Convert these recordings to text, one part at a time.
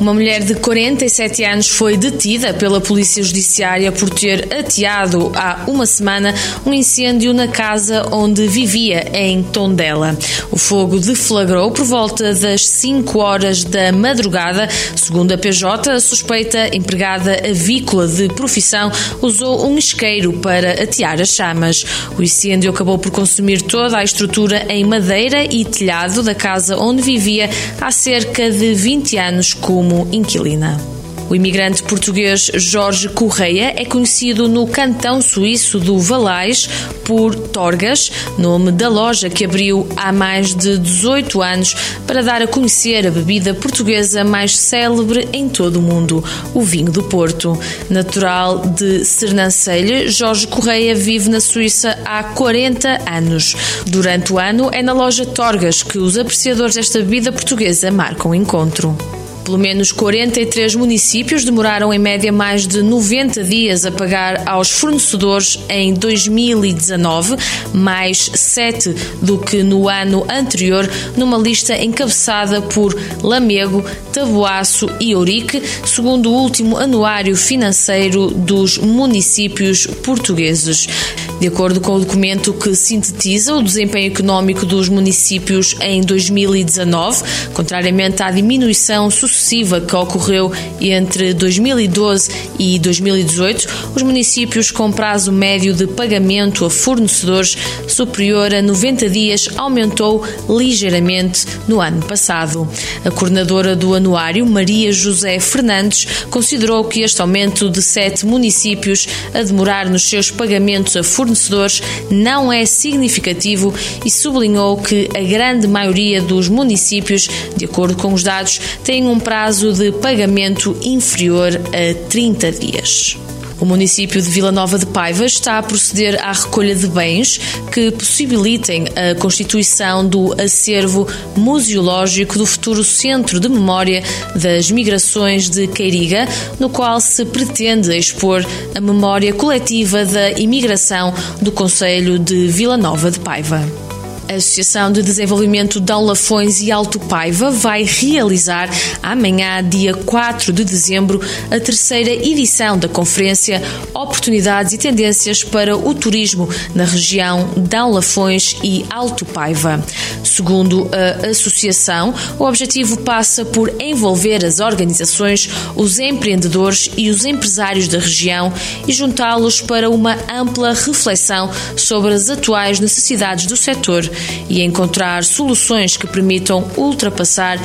Uma mulher de 47 anos foi detida pela Polícia Judiciária por ter ateado há uma semana um incêndio na casa onde vivia, em Tondela. O fogo deflagrou por volta das 5 horas da madrugada. Segundo a PJ, a suspeita empregada avícola de profissão usou um isqueiro para atear as chamas. O incêndio acabou por consumir toda a estrutura em madeira e telhado da casa onde vivia há cerca de 20 anos como como inquilina. O imigrante português Jorge Correia é conhecido no cantão suíço do Valais por Torgas, nome da loja que abriu há mais de 18 anos para dar a conhecer a bebida portuguesa mais célebre em todo o mundo, o vinho do Porto. Natural de Sernancelho, Jorge Correia vive na Suíça há 40 anos. Durante o ano é na loja Torgas que os apreciadores desta bebida portuguesa marcam encontro. Pelo menos 43 municípios demoraram em média mais de 90 dias a pagar aos fornecedores em 2019, mais 7 do que no ano anterior, numa lista encabeçada por Lamego, Taboaço e Ourique, segundo o último anuário financeiro dos municípios portugueses. De acordo com o documento que sintetiza o desempenho económico dos municípios em 2019, contrariamente à diminuição sucessiva que ocorreu entre 2012 e 2018, os municípios com prazo médio de pagamento a fornecedores superior a 90 dias aumentou ligeiramente no ano passado. A coordenadora do anuário, Maria José Fernandes, considerou que este aumento de sete municípios a demorar nos seus pagamentos a fornecedores fornecedores não é significativo e sublinhou que a grande maioria dos municípios, de acordo com os dados, tem um prazo de pagamento inferior a 30 dias. O município de Vila Nova de Paiva está a proceder à recolha de bens que possibilitem a constituição do acervo museológico do futuro Centro de Memória das Migrações de Queiriga, no qual se pretende expor a memória coletiva da imigração do Conselho de Vila Nova de Paiva. A Associação de Desenvolvimento Dão Lafões e Alto Paiva vai realizar amanhã, dia 4 de dezembro, a terceira edição da conferência Oportunidades e Tendências para o Turismo na região Dão Lafões e Alto Paiva. Segundo a associação, o objetivo passa por envolver as organizações, os empreendedores e os empresários da região e juntá-los para uma ampla reflexão sobre as atuais necessidades do setor e encontrar soluções que permitam ultrapassar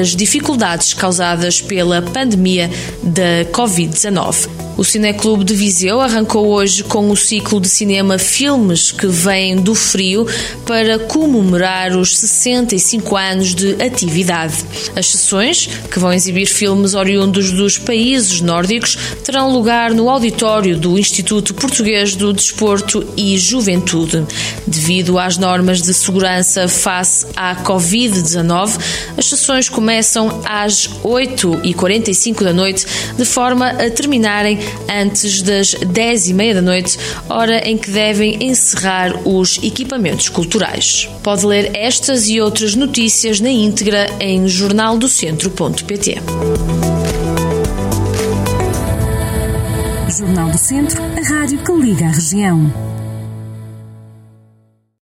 as dificuldades causadas pela pandemia da Covid-19. O Cineclube de Viseu arrancou hoje com o ciclo de cinema Filmes que vem do frio para comemorar os 65 anos de atividade. As sessões, que vão exibir filmes oriundos dos países nórdicos, terão lugar no auditório do Instituto Português do Desporto e Juventude. Devido às normas de segurança face à Covid-19, as sessões começam às 8h45 da noite, de forma a terminarem antes das 10 e meia da noite, hora em que devem encerrar os equipamentos culturais. Pode ler estas e outras notícias na íntegra em jornaldocentro.pt. Jornal do Centro, a rádio que liga a região.